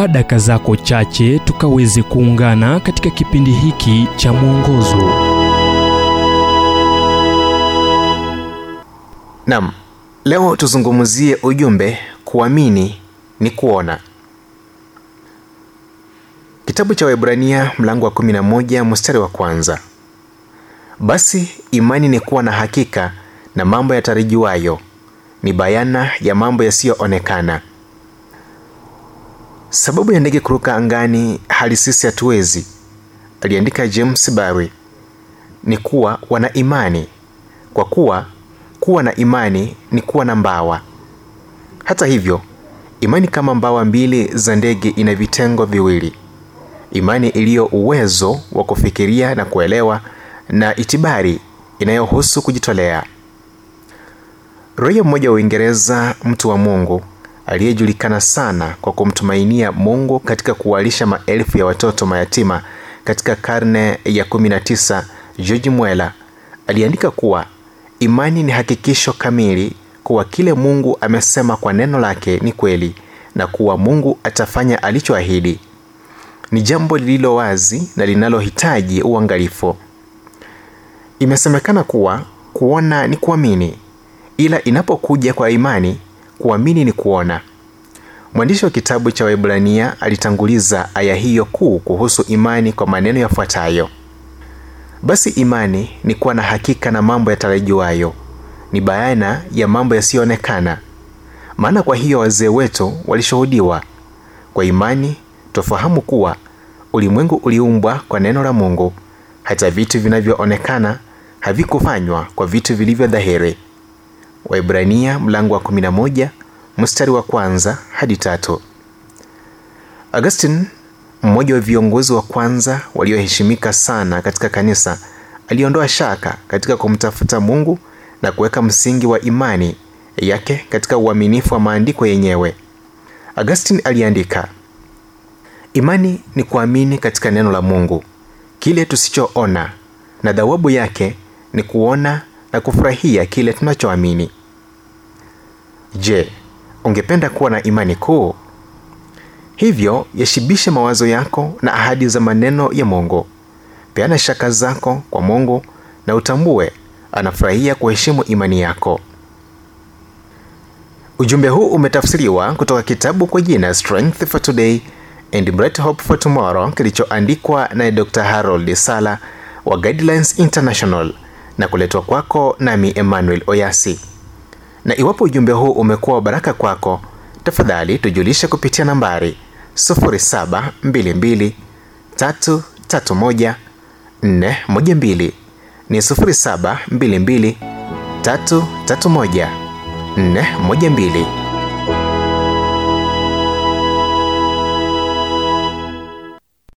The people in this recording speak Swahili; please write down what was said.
chukua daka zako chache tukaweze kuungana katika kipindi hiki cha mwongozo nam leo tuzungumzie ujumbe kuamini ni kuona. Kitabu cha waibrania mlango wa 11 mstari wa kwanza. Basi imani ni kuwa na hakika na mambo yatarajiwayo, ni bayana ya mambo yasiyoonekana. Sababu ya ndege kuruka angani hali sisi hatuwezi, aliandika James Barry, ni kuwa wana imani, kwa kuwa kuwa na imani ni kuwa na mbawa. Hata hivyo, imani kama mbawa mbili za ndege ina vitengo viwili: imani iliyo uwezo wa kufikiria na kuelewa, na itibari inayohusu kujitolea. Raia mmoja wa Uingereza, mtu wa Mungu aliyejulikana sana kwa kumtumainia Mungu katika kuwalisha maelfu ya watoto mayatima katika karne ya 19, George Mueller aliandika kuwa imani ni hakikisho kamili kuwa kile Mungu amesema kwa neno lake ni kweli na kuwa Mungu atafanya alichoahidi. Ni jambo lililo wazi na linalohitaji uangalifu. Imesemekana kuwa kuona ni kuamini, ila inapokuja kwa imani, kuamini ni kuona. Mwandishi wa kitabu cha waibrania alitanguliza aya hiyo kuu kuhusu imani kwa maneno yafuatayo: basi imani ni kuwa na hakika na mambo yatarajiwayo, ni bayana ya mambo yasiyoonekana. Maana kwa hiyo wazee wetu walishuhudiwa. Kwa imani twafahamu kuwa ulimwengu uliumbwa kwa neno la Mungu, hata vitu vinavyoonekana havikufanywa kwa vitu vilivyo dhahiri. Waibrania mlango wa 11 mstari wa kwanza hadi tatu. Augustine mmoja wa viongozi wa kwanza walioheshimika sana katika kanisa aliondoa shaka katika kumtafuta Mungu na kuweka msingi wa imani yake katika uaminifu wa maandiko yenyewe. Augustine aliandika, imani ni kuamini katika neno la Mungu, kile tusichoona, na thawabu yake ni kuona na kufurahia kile tunachoamini. Je, ungependa kuwa na imani kuu? Hivyo yashibishe mawazo yako na ahadi za maneno ya Mungu. Peana shaka zako kwa Mungu na utambue anafurahia kuheshimu imani yako. Ujumbe huu umetafsiriwa kutoka kitabu kwa jina Strength for Today and Bright Hope for Tomorrow kilichoandikwa na Dr. Harold Sala wa Guidelines International na kuletwa kwako nami Emmanuel Oyasi. Na iwapo ujumbe huu umekuwa wa baraka kwako, tafadhali tujulishe kupitia nambari 722331412 ni 0722 331 412